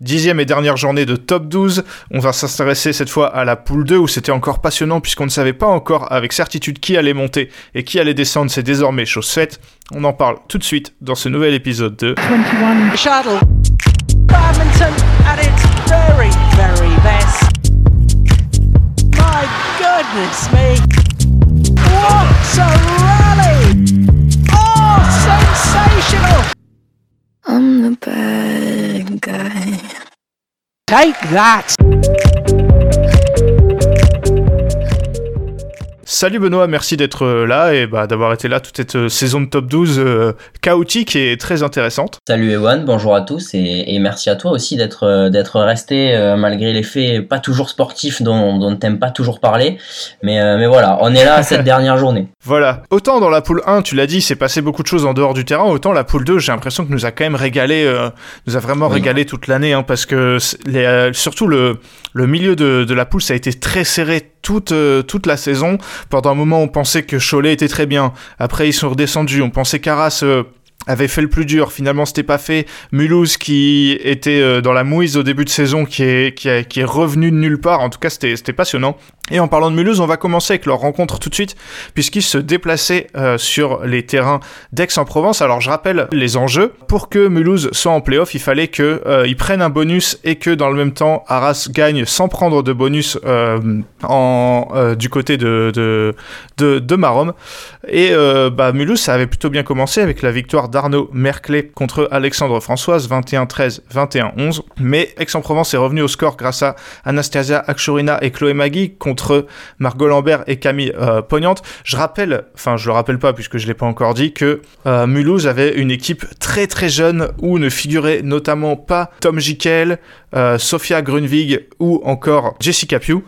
Dixième et dernière journée de top 12. On va s'intéresser cette fois à la poule 2 où c'était encore passionnant puisqu'on ne savait pas encore avec certitude qui allait monter et qui allait descendre. C'est désormais chose faite. On en parle tout de suite dans ce nouvel épisode de 21 Shuttle. Badminton at its very, very best. My goodness me. What a rally! Oh, sensational! I'm the bad guy. Take that! Salut Benoît, merci d'être euh, là et bah, d'avoir été là toute cette euh, saison de top 12 euh, chaotique et très intéressante. Salut Ewan, bonjour à tous et, merci à toi aussi d'être d'être resté malgré les faits pas toujours sportifs dont, dont t'aimes pas toujours parler. Mais, mais voilà, on est là cette dernière journée. Voilà, autant dans la poule 1, tu l'as dit, c'est passé beaucoup de choses en dehors du terrain, autant la poule 2, j'ai l'impression que nous a quand même régalé, nous a vraiment régalé toute l'année, hein, parce que les, surtout le, le milieu de, de la poule, ça a été très serré toute, toute la saison. Pendant un moment, on pensait que Cholet était très bien. Après, ils sont redescendus. On pensait qu'Arras euh, avait fait le plus dur. Finalement, c'était pas fait. Mulhouse, qui était euh, dans la mouise au début de saison, qui est, qui, qui est revenu de nulle part. En tout cas, c'était passionnant. Et en parlant de Mulhouse, on va commencer avec leur rencontre tout de suite, puisqu'ils se déplaçaient euh, sur les terrains d'Aix-en-Provence. Alors je rappelle les enjeux. Pour que Mulhouse soit en playoff, il fallait qu'ils euh, prennent un bonus et que dans le même temps, Arras gagne sans prendre de bonus euh, en, du côté de, de, de, de Marom. Et bah, Mulhouse, ça avait plutôt bien commencé avec la victoire d'Arnaud Merclé contre Alexandre Françoise, 21-13, 21-11. Mais Aix-en-Provence est revenu au score grâce à Anastasia Akshurina et Chloé Magui contre Margot Lambert et Camille euh, Pognante. Je rappelle, enfin je le rappelle pas puisque je l'ai pas encore dit, que euh, Mulhouse avait une équipe très très jeune où ne figurait notamment pas Tom Jikel, euh, Sophia Grunwig ou encore Jessica Pugh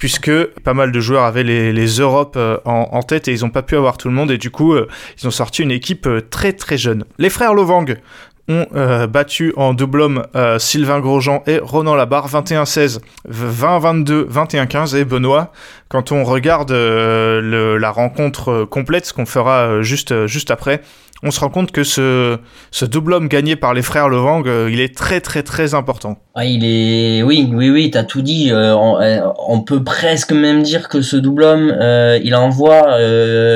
puisque pas mal de joueurs avaient les, les Europes en, tête et ils n'ont pas pu avoir tout le monde et du coup ils ont sorti une équipe très très jeune. Les frères Lovang ont euh, battu en double homme euh, Sylvain Grosjean et Ronan Labarre 21-16, 20-22, 21-15 et Benoît. Quand on regarde euh, la rencontre complète, ce qu'on fera juste, juste après, on se rend compte que ce, ce double homme gagné par les frères Levang, euh, il est très très très important. Ah, il est, oui, oui, oui, t'as tout dit. Euh, euh, on, peut presque même dire que ce double homme, il envoie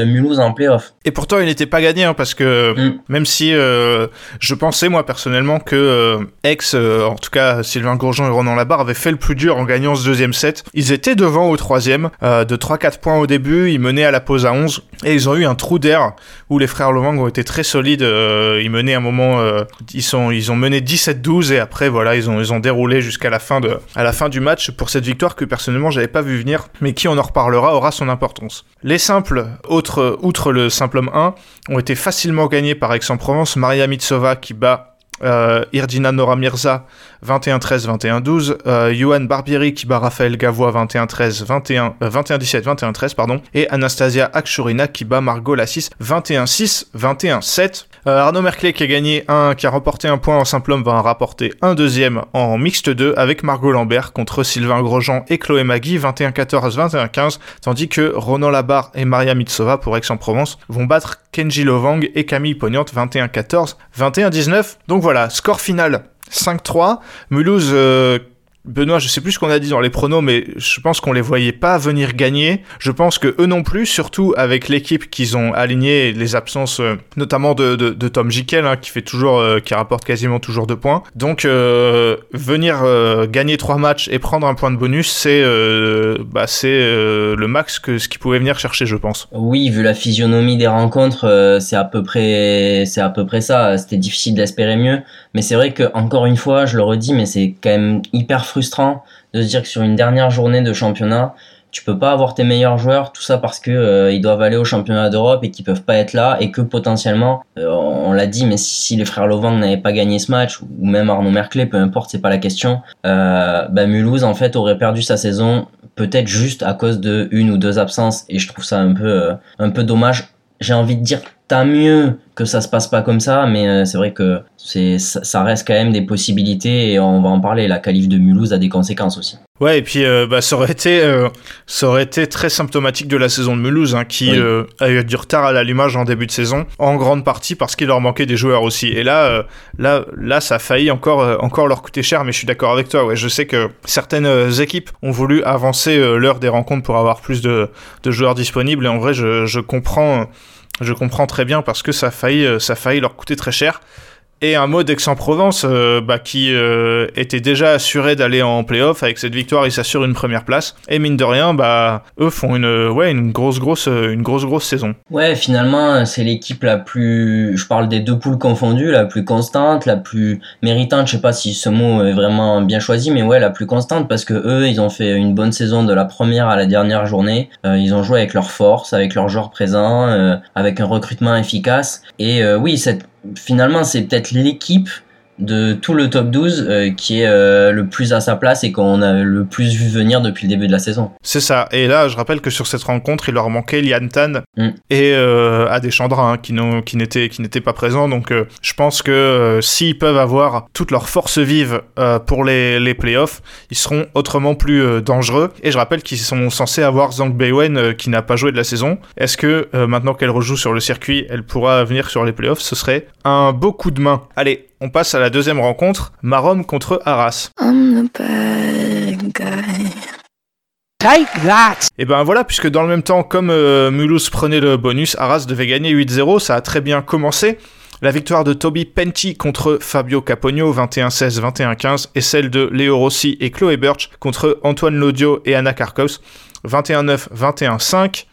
Mulhouse en playoff. Et pourtant, il n'était pas gagné, hein, parce que mm. même si je pensais moi personnellement que ex, en tout cas Sylvain Gourgeon et Ronan Labarre avaient fait le plus dur en gagnant ce deuxième set. Ils étaient devant au troisième, de 3-4 points au début, ils menaient à la pause à 11, et ils ont eu un trou d'air où les frères Levang ont été très très solide. Euh, ils menaient un moment, euh, ils sont, ils ont mené 17-12 et après voilà, ils ont, ils ont déroulé jusqu'à la fin de, à la fin du match pour cette victoire que personnellement j'avais pas vu venir, mais qui on en reparlera aura son importance. Les simples, autres, outre le simple homme 1, ont été facilement gagnés par Aix-en-Provence. Maria Mitsova qui bat euh, Irdina Nora Mirza 21-13, 21-12, euh, Barbieri qui bat Raphaël Gavois 21-13, 21, 21-17, 21-13 pardon, et Anastasia Akshurina qui bat Margot Lassis 21-6, 21-7. Euh, Arnaud Merclé qui a gagné un, qui a remporté un point en simple homme va en rapporter un deuxième en mixte 2 avec Margot Lambert contre Sylvain Grosjean et Chloé Magui 21-14, 21-15, tandis que Ronan Labarre et Maria Mitsova pour Aix-en-Provence vont battre Kenji Lovang et Camille Pognante 21-14, 21-19. Donc voilà, score final 5-3. Mulhouse euh, Benoît, je sais plus ce qu'on a dit dans les pronos, mais je pense qu'on les voyait pas venir gagner. Je pense que eux non plus, surtout avec l'équipe qu'ils ont alignée, les absences euh, notamment de, de, Tom Jikel, hein, qui fait toujours, euh, qui rapporte quasiment toujours deux points. Donc euh, venir gagner trois matchs et prendre un point de bonus, c'est bah, c'est le max que ce qu'ils pouvaient venir chercher, je pense. Oui, vu la physionomie des rencontres, c'est à peu près c'est à peu près ça. C'était difficile d'espérer mieux, mais c'est vrai que encore une fois, je le redis, mais c'est quand même hyper frustrant de se dire que sur une dernière journée de championnat, tu peux pas avoir tes meilleurs joueurs, tout ça parce que euh, ils doivent aller au championnat d'Europe et qu'ils peuvent pas être là et que potentiellement, euh, on l'a dit, mais si, les frères Lovang n'avaient pas gagné ce match ou même Arnaud Merclé, peu importe, c'est pas la question, euh, bah, Mulhouse en fait aurait perdu sa saison peut-être juste à cause de une ou deux absences et je trouve ça un peu un peu dommage. J'ai envie de dire tant mieux que ça se passe pas comme ça, mais euh, c'est vrai que c'est ça reste quand même des possibilités et on va en parler. La qualif de Mulhouse a des conséquences aussi. Ouais, et puis euh, bah, ça, aurait été, euh, ça aurait été très symptomatique de la saison de Mulhouse, hein, qui euh, a eu du retard à l'allumage en début de saison, en grande partie parce qu'il leur manquait des joueurs aussi. Et là, là, là, ça a failli encore, encore leur coûter cher, mais je suis d'accord avec toi. Ouais, je sais que certaines équipes ont voulu avancer l'heure des rencontres pour avoir plus de, de, joueurs disponibles, et en vrai, je, je, comprends, je comprends très bien parce que ça a failli, ça a failli leur coûter très cher. Et un mot d'Aix-en-Provence euh, bah, qui euh, était déjà assuré d'aller en playoff. Avec cette victoire, ils s'assurent une première place. Et mine de rien, bah, eux font une, ouais, une grosse, grosse, une grosse, grosse saison. Ouais, finalement, c'est l'équipe la plus, je parle des deux poules confondues, la plus constante, la plus méritante. Je sais pas si ce mot est vraiment bien choisi, mais ouais, la plus constante parce que eux, ils ont fait une bonne saison de la première à la dernière journée. Euh, ils ont joué avec leur force, avec leurs joueurs présents, avec un recrutement efficace. Et oui, cette finalement, c'est peut-être l'équipe de tout le top 12 euh, qui est euh, le plus à sa place et qu'on a le plus vu venir depuis le début de la saison. C'est ça. Et là, je rappelle que sur cette rencontre, il leur manquait Lian Tan mm. et euh, Adeshandra hein, qui, qui n'étaient qui n'étaient pas présents. Donc, euh, je pense que s'ils peuvent avoir toute leur force vive pour les, les playoffs, ils seront autrement plus dangereux. Et je rappelle qu'ils sont censés avoir Zhang Beiwen qui n'a pas joué de la saison. Est-ce que maintenant qu'elle rejoue sur le circuit, elle pourra venir sur les playoffs? Ce serait un beau coup de main. Allez, on passe à la deuxième rencontre, Marom contre Arras. Et ben voilà, puisque dans le même temps, comme euh, Mulhouse prenait le bonus, Arras devait gagner 8-0, ça a très bien commencé. La victoire de Toby Penty contre Fabio Capogno 21-16, 21-15 et celle de Léo Rossi et Chloé Birch contre Antoine Lodio et Anna Karkos 21-9, 21-5.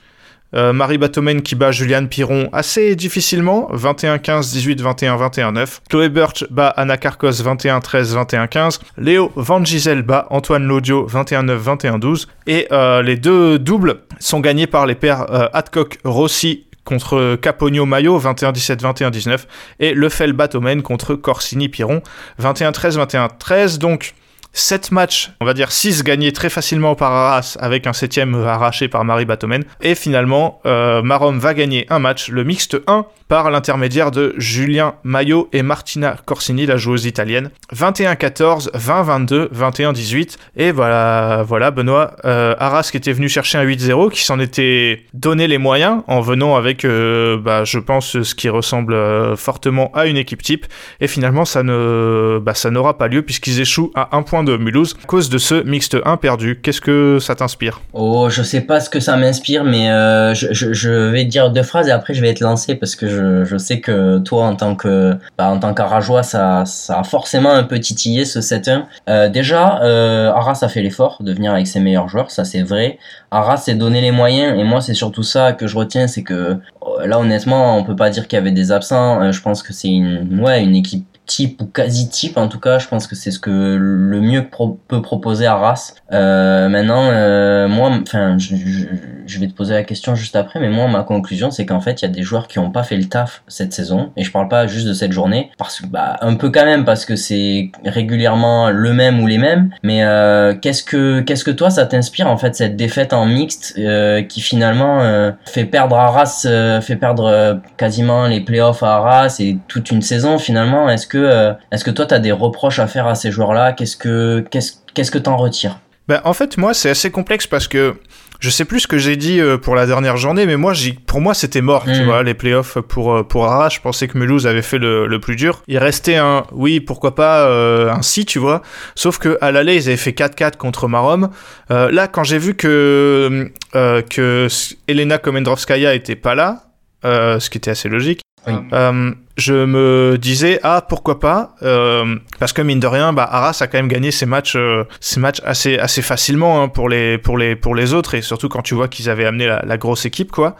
Euh, Marie Batomen qui bat Juliane Piron assez difficilement, 21-15, 18-21, 21-9. Chloé Birch bat Anna Karkos 21-13, 21-15. Léo Van Gisel bat Antoine Laudio 21-9, 21-12. Et euh, les deux doubles sont gagnés par les pairs euh, Adcock-Rossi contre Capogno Mayo 21-17 21-19 et Lefel Batomen contre Corsini Piron 21-13 21-13 donc 7 matchs, on va dire 6 gagnés très facilement par Arras avec un septième arraché par Marie Batomen. Et finalement, euh, Marom va gagner un match, le mixte 1, par l'intermédiaire de Julien Maillot et Martina Corsini, la joueuse italienne. 21-14, 20-22, 21-18. Et voilà, voilà Benoît euh, Arras qui était venu chercher un 8-0, qui s'en était donné les moyens en venant avec, euh, bah, je pense, ce qui ressemble euh, fortement à une équipe type. Et finalement, ça bah, n'aura pas lieu puisqu'ils échouent à un point de Mulhouse à cause de ce mixte 1 perdu. Qu'est-ce que ça t'inspire? Oh, je sais pas ce que ça m'inspire, mais je, je, je, vais dire deux phrases et après je vais être lancé parce que je sais que toi, en tant que, bah, en qu'Arajois, ça, ça a forcément un peu titillé ce 7-1. Euh, déjà, euh, Arras a fait l'effort de venir avec ses meilleurs joueurs, ça c'est vrai. Arras s'est donné les moyens, et moi c'est surtout ça que je retiens, c'est que euh, là honnêtement, on peut pas dire qu'il y avait des absents. Euh, je pense que c'est une, ouais, une équipe type ou quasi type en tout cas je pense que c'est ce que le mieux peut proposer Arras. Euh, maintenant euh, moi enfin je, vais te poser la question juste après mais moi ma conclusion c'est qu'en fait il y a des joueurs qui ont pas fait le taf cette saison et je parle pas juste de cette journée parce que bah un peu quand même parce que c'est régulièrement le même ou les mêmes mais euh, qu'est-ce que qu'est-ce que toi ça t'inspire en fait cette défaite en mixte euh, qui finalement fait perdre Arras fait perdre quasiment les playoffs à Arras et toute une saison finalement? Est-ce que euh, est-ce que toi tu as des reproches à faire à ces joueurs-là? Qu'est-ce que qu'est-ce qu'est-ce que t'en retires? Ben, en fait, moi, c'est assez complexe parce que je sais plus ce que j'ai dit euh, pour la dernière journée, mais moi, pour moi, c'était mort, tu hmm. vois, les playoffs pour, euh, pour Arras. Je pensais que Mulhouse avait fait le, plus dur. Il restait un, oui, pourquoi pas, un si, tu vois. Sauf que à l'aller, ils avaient fait 4-4 contre Marom. là, quand j'ai vu que, que Elena Komendrovskaya était pas là, ce qui était assez logique, euh, je me disais ah pourquoi pas euh, parce que mine de rien bah Arras a quand même gagné ses matchs euh, ses matchs assez assez facilement hein, pour les pour les pour les autres et surtout quand tu vois qu'ils avaient amené la, la, grosse équipe quoi.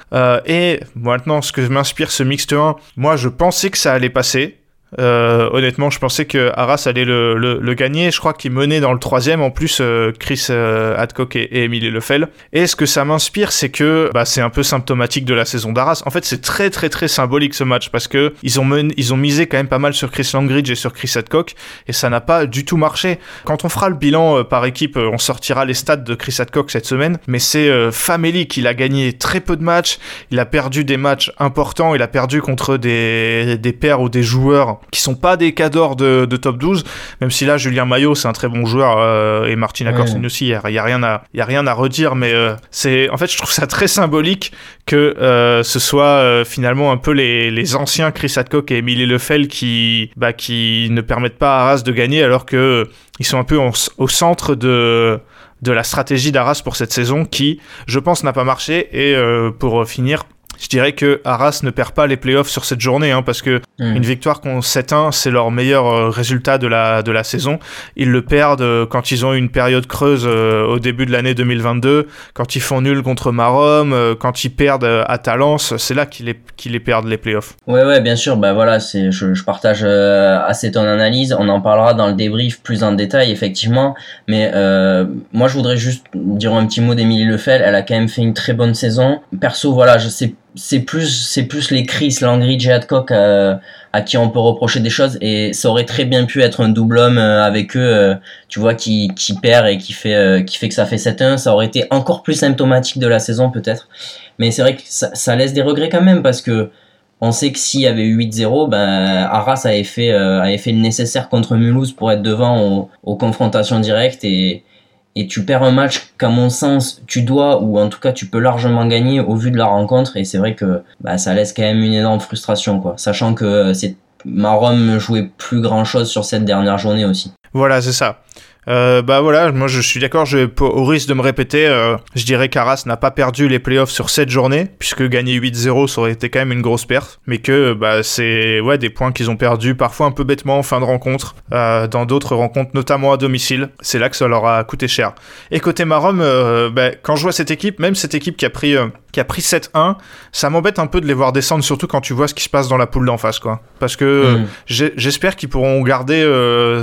Et maintenant ce que m'inspire ce mixte 1 moi je pensais que ça allait passer euh, honnêtement, je pensais que Arras allait le, le, le gagner. Je crois qu'il menait dans le troisième. En plus, euh, Chris euh, Adcock et, et Emily Lefel. Et ce que ça m'inspire, c'est que bah, c'est un peu symptomatique de la saison d'Arras. En fait, c'est très très très symbolique ce match parce que ils ont ils ont misé quand même pas mal sur Chris Langridge et sur Chris Adcock et ça n'a pas du tout marché. Quand on fera le bilan euh, par équipe, on sortira les stats de Chris Adcock cette semaine. Mais c'est euh, famélique. Il a gagné très peu de matchs. Il a perdu des matchs importants. Il a perdu contre des des pairs ou des joueurs qui sont pas des cadors de, de top 12, même si là, Julien Maillot, c'est un très bon joueur, euh, et Martin Akorsini aussi, il y, a, rien à, y a rien à redire, mais euh, c'est, en fait, je trouve ça très symbolique que euh, ce soit finalement un peu les, les anciens Chris Hadcock et Émilie Lefel qui, bah, qui ne permettent pas à Arras de gagner, alors que ils sont un peu au centre de de la stratégie d'Arras pour cette saison qui, je pense, n'a pas marché. Et pour finir, je dirais que Arras ne perd pas les playoffs sur cette journée, hein, parce que hmm. une victoire contre 7-1, c'est leur meilleur euh, résultat de la, de la saison. Ils le perdent euh, quand ils ont une période creuse euh, au début de l'année 2022, quand ils font nul contre Marom, quand ils perdent à Talence, c'est là qu'ils les, les perdent les playoffs. Ouais, ouais, bien sûr, bah voilà, c'est, je, je partage assez ton analyse, on en parlera dans le débrief plus en détail, effectivement, mais moi je voudrais juste dire un petit mot d'Emilie Lefel, elle a quand même fait une très bonne saison. Perso, voilà, je sais c'est plus c'est plus les Chris Langridge et Adcock euh, à qui on peut reprocher des choses. Et ça aurait très bien pu être un double homme euh, avec eux euh, tu vois qui qui perd et qui fait qui fait que ça fait 7-1 ça aurait été encore plus symptomatique de la saison peut-être. Mais c'est vrai que ça, laisse des regrets quand même parce que on sait que s'il y avait eu 8-0 ben Arras avait fait avait fait le nécessaire contre Mulhouse pour être devant aux, aux confrontations directes. Et et tu perds un match qu'à mon sens tu dois ou en tout cas tu peux largement gagner au vu de la rencontre et c'est vrai que bah, ça laisse quand même une énorme frustration quoi sachant que euh, c'est Marom jouait plus grand chose sur cette dernière journée aussi. Voilà, c'est ça. Euh, bah voilà, moi je suis d'accord, je, au risque de me répéter, euh, je dirais qu'Arras n'a pas perdu les playoffs sur cette journée, puisque gagner 8-0 ça aurait été quand même une grosse perte, mais que bah, c'est ouais, des points qu'ils ont perdus parfois un peu bêtement en fin de rencontre, euh, dans d'autres rencontres, notamment à domicile. C'est là que ça leur a coûté cher. Et côté Marom, bah, quand je vois cette équipe, même cette équipe qui a pris qui a pris 7-1, ça m'embête un peu de les voir descendre, surtout quand tu vois ce qui se passe dans la poule d'en face, quoi. Parce que mm. j'espère qu'ils pourront garder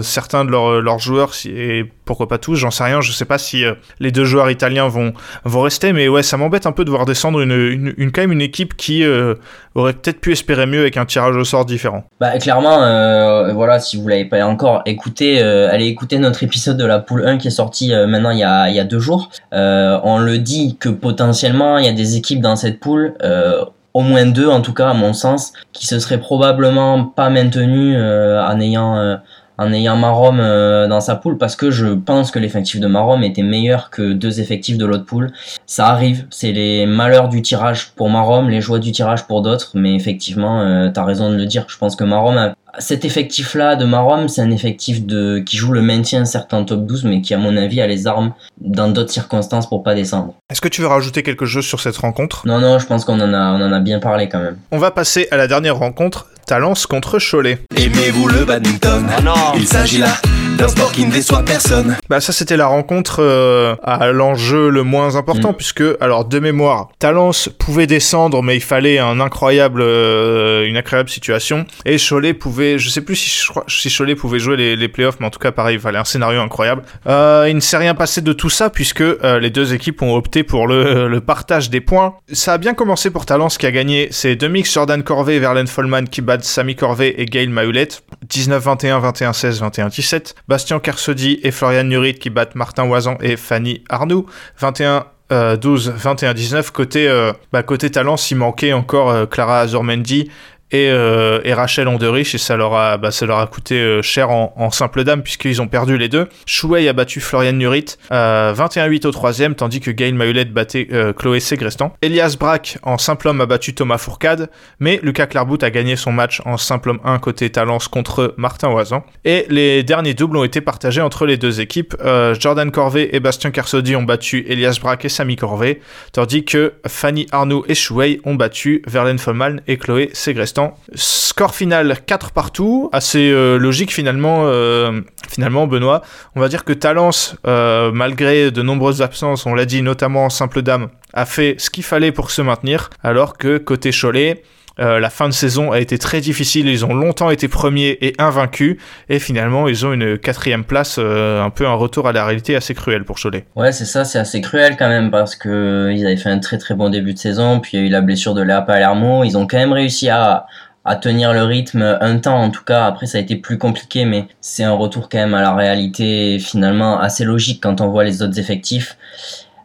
certains de leurs, leurs joueurs, et pourquoi pas tous, j'en sais rien, je sais pas si euh, les deux joueurs italiens vont, vont rester, mais ouais, ça m'embête un peu de voir descendre une, quand même une équipe qui euh, aurait peut-être pu espérer mieux avec un tirage au sort différent. Bah clairement, euh, voilà, si vous l'avez pas encore écouté, allez écouter notre épisode de la poule 1 qui est sorti maintenant il y, a, y a deux jours. on le dit que potentiellement il y a des équipes dans cette poule au moins deux en tout cas à mon sens, qui se seraient probablement pas maintenues en ayant en ayant Marom euh, dans sa poule parce que je pense que l'effectif de Marom était meilleur que deux effectifs de l'autre poule. Ça arrive, c'est les malheurs du tirage pour Marom, les joies du tirage pour d'autres, mais effectivement, euh, t'as raison de le dire. Je pense que Marom a cet effectif-là de Marom, c'est un effectif de, qui joue le maintien certes en top 12, mais qui, à mon avis, a les armes dans d'autres circonstances pour pas descendre. Est-ce que tu veux rajouter quelque chose sur cette rencontre? Non, non, je pense qu'on en a, on en a bien parlé quand même. On va passer à la dernière rencontre, Talence contre Cholet. Aimez-vous le badminton? Ah non Il s'agit là d'un sport qui ne déçoit personne. Bah ça c'était la rencontre euh, à l'enjeu le moins important mm. puisque alors de mémoire, Talence pouvait descendre mais il fallait un incroyable euh, une incroyable situation et Cholet pouvait je sais plus si Cholet pouvait jouer les, playoffs mais en tout cas pareil il fallait un scénario incroyable. Euh, il ne s'est rien passé de tout ça puisque les deux équipes ont opté pour le, partage des points. Ça a bien commencé pour Talence qui a gagné ses demi Jordan Corvée et Verlaine Follman qui battent Samy Corvée et Gail Mahulette 19-21, 21-16, 21-17. Bastien Kersodi et Florian Nurit qui battent Martin Oisan et Fanny Arnoux. 21 12, 21, 19. Côté, euh, bah, côté talent, manquait encore euh, Clara Azurmendi et, euh, et Rachel Onderich et ça leur a, bah, coûté euh, cher en, simple dame puisqu'ils ont perdu les deux. Chouei a battu Florian Nurit euh, 21-8 au troisième tandis que Gail Mahulette battait euh, Chloé Segrestan. Elias Brack en simple homme a battu Thomas Fourcade mais Lucas Clairbout a gagné son match en simple homme 1 côté Talence contre Martin Oisan. Et les derniers doubles ont été partagés entre les deux équipes. Euh, Jordan Corvée et Bastien Kersodi ont battu Elias Brack et Samy Corvée tandis que Fanny Arnaud et Chouei ont battu Verlaine Folman et Chloé Segrestan. Score final 4 partout, assez euh, logique finalement, euh, finalement Benoît. On va dire que Talence, euh, malgré de nombreuses absences, on l'a dit notamment en simple dame, a fait ce qu'il fallait pour se maintenir, alors que côté Cholet, euh, la fin de saison a été très difficile. Ils ont longtemps été premiers et invaincus. Et finalement, ils ont une quatrième place, euh, un peu un retour à la réalité assez cruel pour Cholet. Ouais, c'est ça, c'est assez cruel quand même parce que ils avaient fait un très très bon début de saison. Puis il y a eu la blessure de Léa Palermo. Ils ont quand même réussi à, à tenir le rythme un temps en tout cas. Après, ça a été plus compliqué, mais c'est un retour quand même à la réalité finalement assez logique quand on voit les autres effectifs.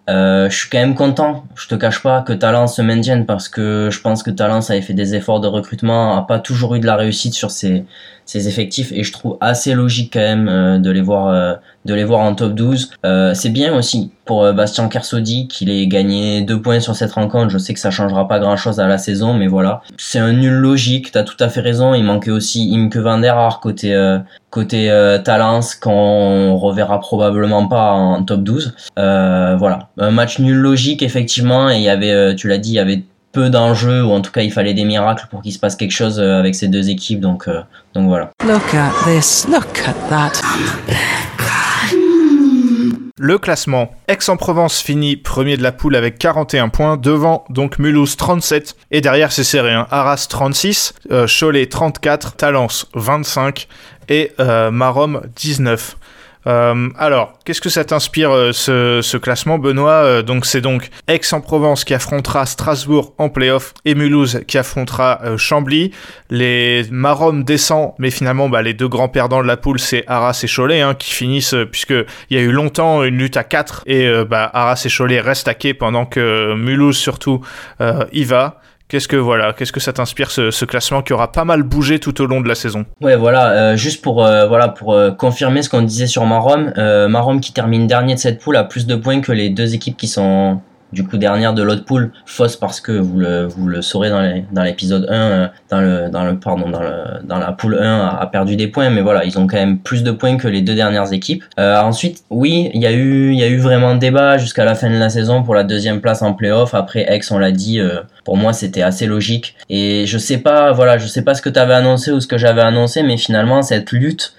Euh, je suis quand même content, je te cache pas, que Talence se maintienne parce que je pense que Talence avait fait des efforts de recrutement, a pas toujours eu de la réussite sur ses, ses effectifs et je trouve assez logique quand même de les voir de les voir en top 12. c'est bien aussi pour Bastien Kersodi qu'il ait gagné deux points sur cette rencontre. Je sais que ça changera pas grand chose à la saison, mais voilà. C'est un nul logique, t'as tout à fait raison. Il manquait aussi Imke van der Haar côté, côté Talence qu'on reverra probablement pas en top 12. voilà. Un match nul logique effectivement et il y avait, tu l'as dit, il y avait peu d'enjeux ou en tout cas il fallait des miracles pour qu'il se passe quelque chose euh, avec ces deux équipes donc euh, donc voilà. Look at this, look at that. Le classement. Aix-en-Provence finit premier de la poule avec 41 points, devant donc Mulhouse 37, et derrière c'est serré, hein. Arras 36, euh, Cholet 34, Talence 25 et euh, Marom 19. Euh, alors, qu'est-ce que ça t'inspire euh, ce, classement, Benoît euh, Donc, c'est donc Aix-en-Provence qui affrontera Strasbourg en playoff et Mulhouse qui affrontera Chambly. Les Maromes descendent, mais finalement, bah, les deux grands perdants de la poule, c'est Arras et Cholet, hein, qui finissent, puisque il y a eu longtemps une lutte à 4 et bah, Arras et Cholet restent à quai pendant que Mulhouse surtout y va. Qu'est-ce que voilà, qu'est-ce que ça t'inspire ce, classement qui aura pas mal bougé tout au long de la saison? Ouais, voilà, euh, juste pour euh, euh, confirmer ce qu'on disait sur Marom, Marom qui termine dernier de cette poule a plus de points que les deux équipes qui sont du coup dernière de l'autre poule, fausse parce que vous le, saurez dans l'épisode 1, euh, dans le, dans le, la poule 1 a, perdu des points, mais voilà, ils ont quand même plus de points que les deux dernières équipes. Ensuite, oui, il y a eu, il y a eu vraiment débat jusqu'à la fin de la saison pour la deuxième place en playoff. Après X, on l'a dit, pour moi c'était assez logique. Et je sais pas, voilà, je sais pas ce que tu avais annoncé ou ce que j'avais annoncé, mais finalement cette lutte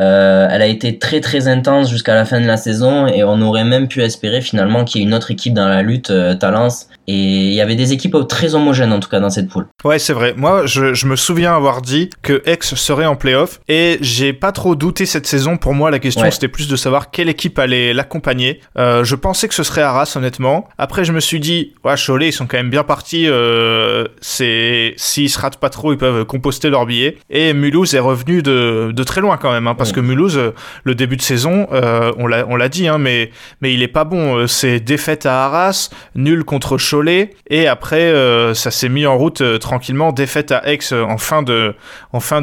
euh, elle a été très très intense jusqu'à la fin de la saison et on aurait même pu espérer finalement qu'il y ait une autre équipe dans la lutte, euh, Talence, et il y avait des équipes très homogènes en tout cas dans cette poule. Ouais, c'est vrai. Moi, je, je, me souviens avoir dit que Aix serait en playoff et j'ai pas trop douté cette saison. Pour moi, la question c'était plus de savoir quelle équipe allait l'accompagner. Euh, je pensais que ce serait Arras, honnêtement. Après, je me suis dit, ouais, Cholet, ils sont quand même bien partis. C'est s'ils se ratent pas trop, ils peuvent composter leur billet. Et Mulhouse est revenu de, de très loin quand même, hein, parce que Mulhouse, euh, le début de saison, euh, on l'a dit, hein, mais il est pas bon. Euh, c'est défaite à Arras, nul contre Cholet et après ça s'est mis en route tranquillement, défaite à Aix en fin de,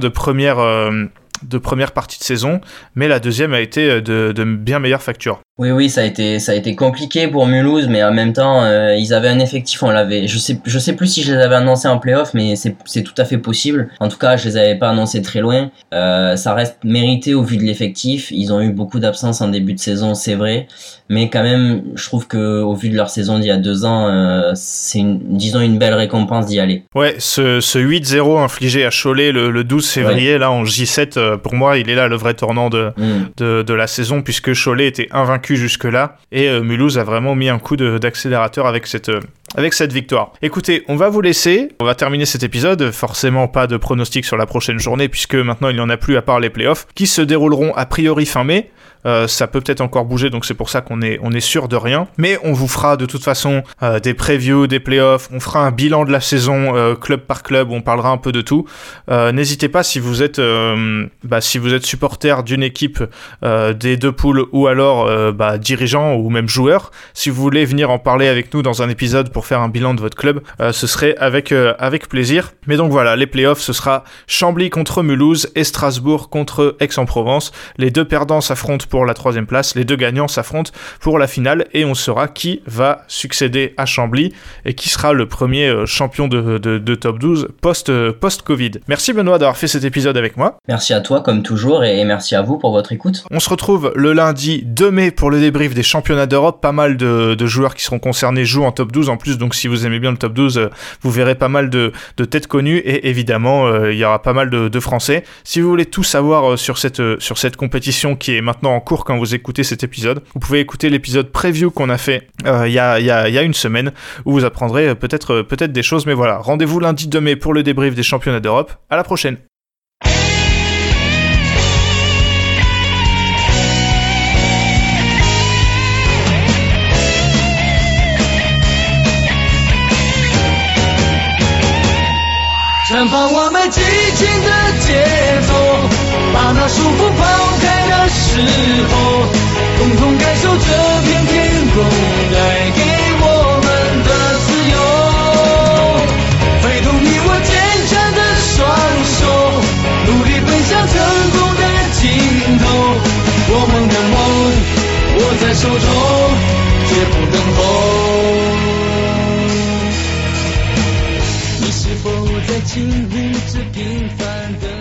première partie de saison, mais la deuxième a été de bien meilleure facture. Oui, oui, ça a été, ça a été compliqué pour Mulhouse, mais en même temps, euh, ils avaient un effectif, on l'avait. Je sais, je sais plus si je les avais annoncés en playoff, mais c'est, c'est tout à fait possible. En tout cas, je les avais pas annoncés très loin. Euh, ça reste mérité au vu de l'effectif. Ils ont eu beaucoup d'absences en début de saison, c'est vrai, mais quand même, je trouve que au vu de leur saison d'il y a deux ans, euh, c'est une, disons une belle récompense d'y aller. Ouais, ce, ce 8-0 infligé à Cholet le, le 12 février, là en J7, euh, pour moi, il est là le vrai tournant de, mm. de, de la saison, puisque Cholet était invaincu jusque-là. Et euh, Mulhouse a vraiment mis un coup d'accélérateur avec euh, avec cette victoire. Écoutez, on va vous laisser. On va terminer cet épisode. Forcément, pas de pronostic sur la prochaine journée, puisque maintenant il n'y en a plus à part les playoffs, qui se dérouleront a priori fin mai. Euh, ça peut peut-être encore bouger, donc c'est pour ça qu'on est, on est sûr de rien. Mais on vous fera de toute façon euh, des previews, des playoffs, on fera un bilan de la saison euh, club par club, on parlera un peu de tout. N'hésitez pas si vous êtes, bah, si vous êtes supporter d'une équipe des deux poules ou alors bah, dirigeant ou même joueur, si vous voulez venir en parler avec nous dans un épisode pour faire un bilan de votre club, ce serait avec, avec plaisir. Mais donc voilà, les playoffs, ce sera Chambly contre Mulhouse et Strasbourg contre Aix-en-Provence. Les deux perdants s'affrontent pour la troisième place. Les deux gagnants s'affrontent pour la finale et on saura qui va succéder à Chambly et qui sera le premier euh, champion de, top 12 post, euh, post-Covid. Merci Benoît d'avoir fait cet épisode avec moi. Merci à toi comme toujours et merci à vous pour votre écoute. On se retrouve le lundi 2 mai pour le débrief des championnats d'Europe. Pas mal de, joueurs qui seront concernés jouent en top 12 en plus, donc si vous aimez bien le top 12, euh, vous verrez pas mal de, têtes connues et évidemment il y aura pas mal de, Français. Si vous voulez tout savoir sur cette, sur cette compétition qui est maintenant en cours quand vous écoutez cet épisode. Vous pouvez écouter l'épisode preview qu'on a fait euh, il y, a, y, a, une semaine où vous apprendrez euh, peut-être euh, peut-être des choses. Mais voilà, rendez-vous lundi 2 mai pour le débrief des championnats d'Europe. À la prochaine. 把那束缚抛开的时候，共同感受这片天空带给我们的自由。挥动你我坚强的双手，努力奔向成功的尽头。我们的梦握在手中，绝不等候。你是否在经历这平凡的。